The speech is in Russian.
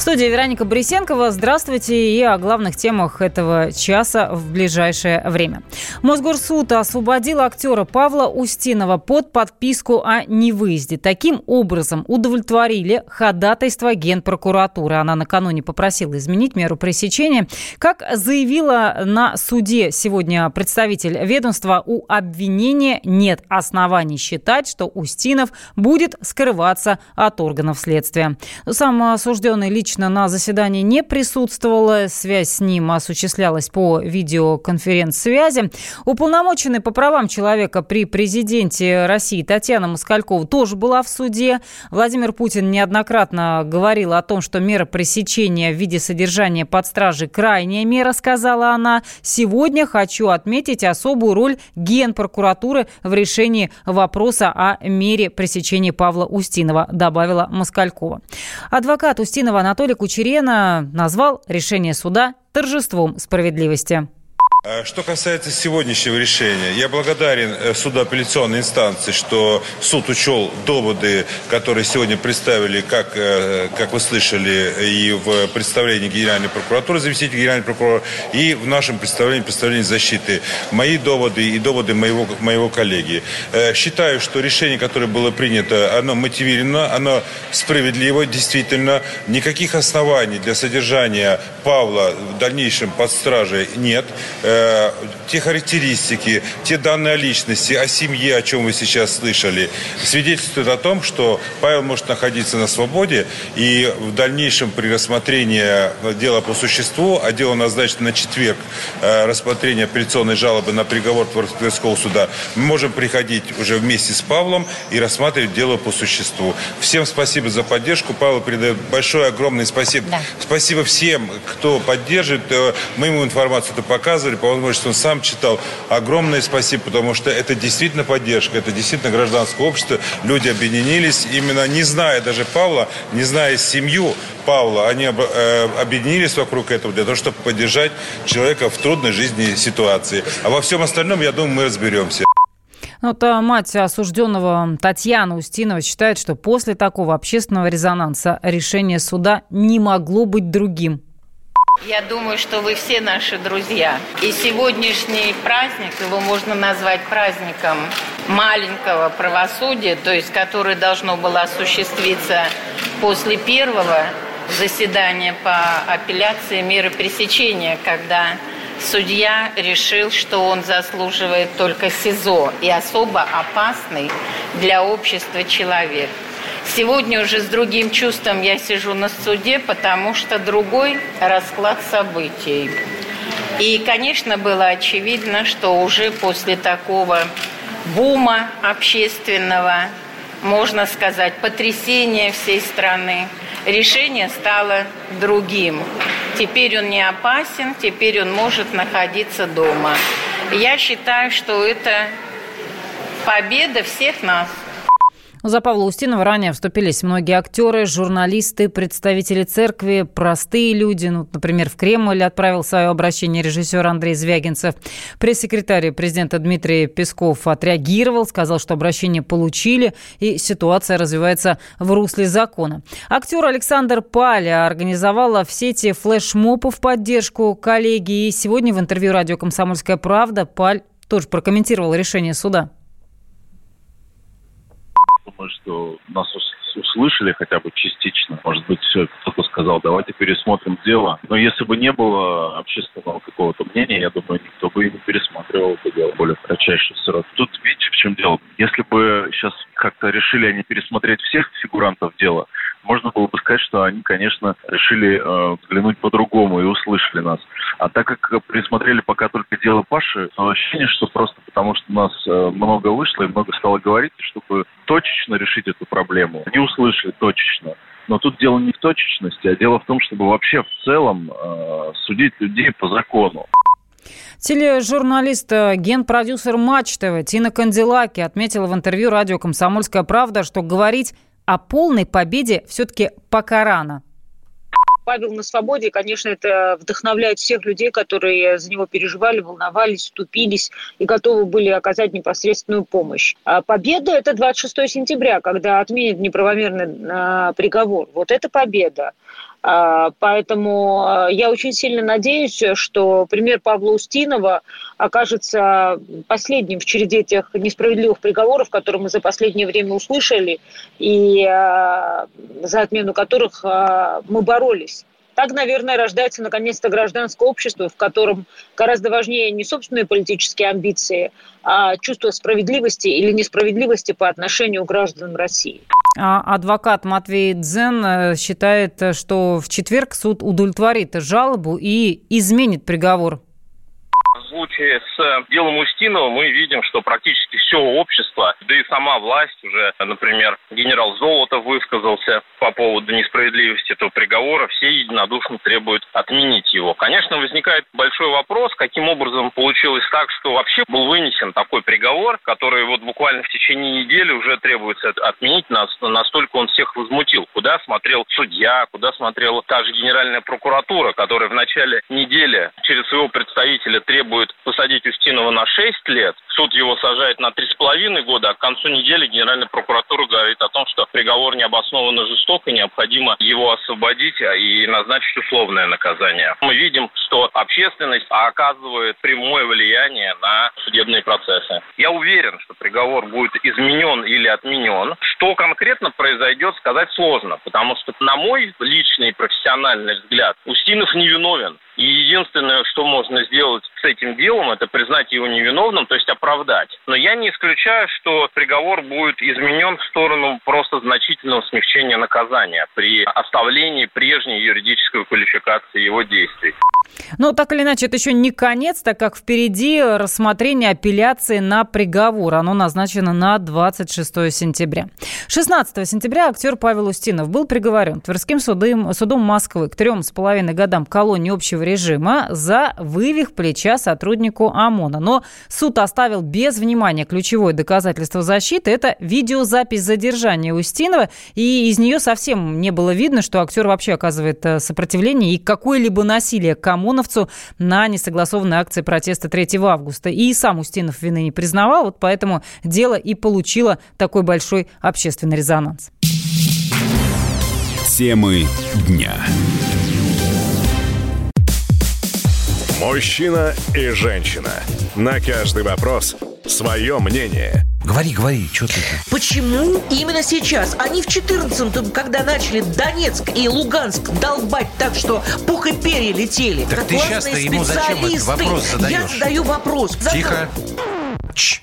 В студии Вероника Борисенкова. Здравствуйте и о главных темах этого часа в ближайшее время. Мосгорсуд освободил актера Павла Устинова под подписку о невыезде. Таким образом удовлетворили ходатайство Генпрокуратуры. Она накануне попросила изменить меру пресечения. Как заявила на суде сегодня представитель ведомства, у обвинения нет оснований считать, что Устинов будет скрываться от органов следствия. Сам осужденный лично лично на заседании не присутствовала. Связь с ним осуществлялась по видеоконференц-связи. Уполномоченный по правам человека при президенте России Татьяна Москалькова тоже была в суде. Владимир Путин неоднократно говорил о том, что мера пресечения в виде содержания под стражей крайняя мера, сказала она. Сегодня хочу отметить особую роль Генпрокуратуры в решении вопроса о мере пресечения Павла Устинова, добавила Москалькова. Адвокат Устинова Анатолий Анатолий Кучерена назвал решение суда торжеством справедливости. А что касается сегодняшнего решения, я благодарен э, суду апелляционной инстанции, что суд учел доводы, которые сегодня представили, как, э, как вы слышали, и в представлении Генеральной прокуратуры, заместителя Генерального прокурора, и в нашем представлении, представлении защиты. Мои доводы и доводы моего, моего коллеги. Э, считаю, что решение, которое было принято, оно мотивировано, оно справедливо, действительно. Никаких оснований для содержания Павла в дальнейшем под стражей нет э, те характеристики, те данные о личности, о семье, о чем вы сейчас слышали, свидетельствуют о том, что Павел может находиться на свободе и в дальнейшем при рассмотрении дела по существу, а дело назначено на четверг, э, рассмотрение апелляционной жалобы на приговор Тверского суда, мы можем приходить уже вместе с Павлом и рассматривать дело по существу. Всем спасибо за поддержку. Павел передает большое, огромное спасибо. Да. Спасибо всем, кто поддерживает. Э, мы ему информацию это показывали, по возможности он сам читал. Огромное спасибо, потому что это действительно поддержка, это действительно гражданское общество. Люди объединились, именно не зная даже Павла, не зная семью Павла, они э, объединились вокруг этого для того, чтобы поддержать человека в трудной жизни ситуации. А во всем остальном, я думаю, мы разберемся. Ну, вот мать осужденного Татьяна Устинова считает, что после такого общественного резонанса решение суда не могло быть другим. Я думаю, что вы все наши друзья. И сегодняшний праздник, его можно назвать праздником маленького правосудия, то есть который должно было осуществиться после первого заседания по апелляции меры пресечения, когда судья решил, что он заслуживает только СИЗО и особо опасный для общества человек – Сегодня уже с другим чувством я сижу на суде, потому что другой расклад событий. И, конечно, было очевидно, что уже после такого бума общественного, можно сказать, потрясения всей страны, решение стало другим. Теперь он не опасен, теперь он может находиться дома. Я считаю, что это победа всех нас. За Павла Устинова ранее вступились многие актеры, журналисты, представители церкви, простые люди. Ну, например, в Кремль отправил свое обращение режиссер Андрей Звягинцев. Пресс-секретарь президента Дмитрий Песков отреагировал, сказал, что обращение получили, и ситуация развивается в русле закона. Актер Александр Паля организовала в сети флешмопы в поддержку коллеги. И сегодня в интервью радио «Комсомольская правда» Паль тоже прокомментировал решение суда думаю, что нас услышали хотя бы частично. Может быть, кто-то сказал, давайте пересмотрим дело. Но если бы не было общественного какого-то мнения, я думаю, никто бы и не пересматривал это дело более кратчайший срок. Тут видите, в чем дело. Если бы сейчас как-то решили они пересмотреть всех фигурантов дела, можно было бы сказать, что они, конечно, решили э, взглянуть по-другому и услышали нас. А так как присмотрели пока только дело Паши, то ощущение, что просто потому, что нас э, много вышло и много стало говорить, чтобы точечно решить эту проблему, они услышали точечно. Но тут дело не в точечности, а дело в том, чтобы вообще в целом э, судить людей по закону. Тележурналист, э, генпродюсер Матч ТВ Тина Кандилаки отметила в интервью радио «Комсомольская правда», что говорить о полной победе все-таки пока рано. Павел на свободе, конечно, это вдохновляет всех людей, которые за него переживали, волновались, ступились и готовы были оказать непосредственную помощь. А победа – это 26 сентября, когда отменят неправомерный а, приговор. Вот это победа. А, поэтому а, я очень сильно надеюсь, что пример Павла Устинова окажется последним в череде тех несправедливых приговоров, которые мы за последнее время услышали, и а, за отмену которых мы боролись. Так, наверное, рождается наконец-то гражданское общество, в котором гораздо важнее не собственные политические амбиции, а чувство справедливости или несправедливости по отношению к гражданам России. А адвокат Матвей Дзен э, считает, что в четверг суд удовлетворит жалобу и изменит приговор случае с делом Устинова мы видим, что практически все общество, да и сама власть уже, например, генерал Золотов высказался по поводу несправедливости этого приговора, все единодушно требуют отменить его. Конечно, возникает большой вопрос, каким образом получилось так, что вообще был вынесен такой приговор, который вот буквально в течение недели уже требуется отменить, настолько он всех возмутил. Куда смотрел судья, куда смотрела та же Генеральная прокуратура, которая в начале недели через своего представителя требует посадить Устинова на 6 лет, суд его сажает на 3,5 года, а к концу недели Генеральная прокуратура говорит о том, что приговор необоснованно жесток и необходимо его освободить а и назначить условное наказание. Мы видим, что общественность оказывает прямое влияние на судебные процессы. Я уверен, что приговор будет изменен или отменен. Что конкретно произойдет, сказать сложно, потому что, на мой личный профессиональный взгляд, Устинов невиновен. И единственное, что можно сделать с этим делом, это признать его невиновным, то есть оправдать. Но я не исключаю, что приговор будет изменен в сторону просто значительного смягчения наказания при оставлении прежней юридической квалификации его действий. Ну, так или иначе, это еще не конец, так как впереди рассмотрение апелляции на приговор. Оно назначено на 26 сентября. 16 сентября актер Павел Устинов был приговорен Тверским судом, судом Москвы к трем с половиной годам колонии общего режима за вывих плеча сотруднику ОМОНа. Но суд оставил без внимания ключевое доказательство защиты. Это видеозапись задержания Устинова. И из нее совсем не было видно, что актер вообще оказывает э, сопротивление и какое-либо насилие к ОМОНовцу на несогласованной акции протеста 3 августа. И сам Устинов вины не признавал, вот поэтому дело и получило такой большой общественный резонанс. Темы дня. Мужчина и женщина. На каждый вопрос свое мнение. Говори, говори, что ты? Почему именно сейчас? Они в 14-м, когда начали Донецк и Луганск долбать так, что пух и перья летели. Так ты сейчас-то ему зачем этот вопрос задаешь? Я задаю вопрос. Тихо. Чш.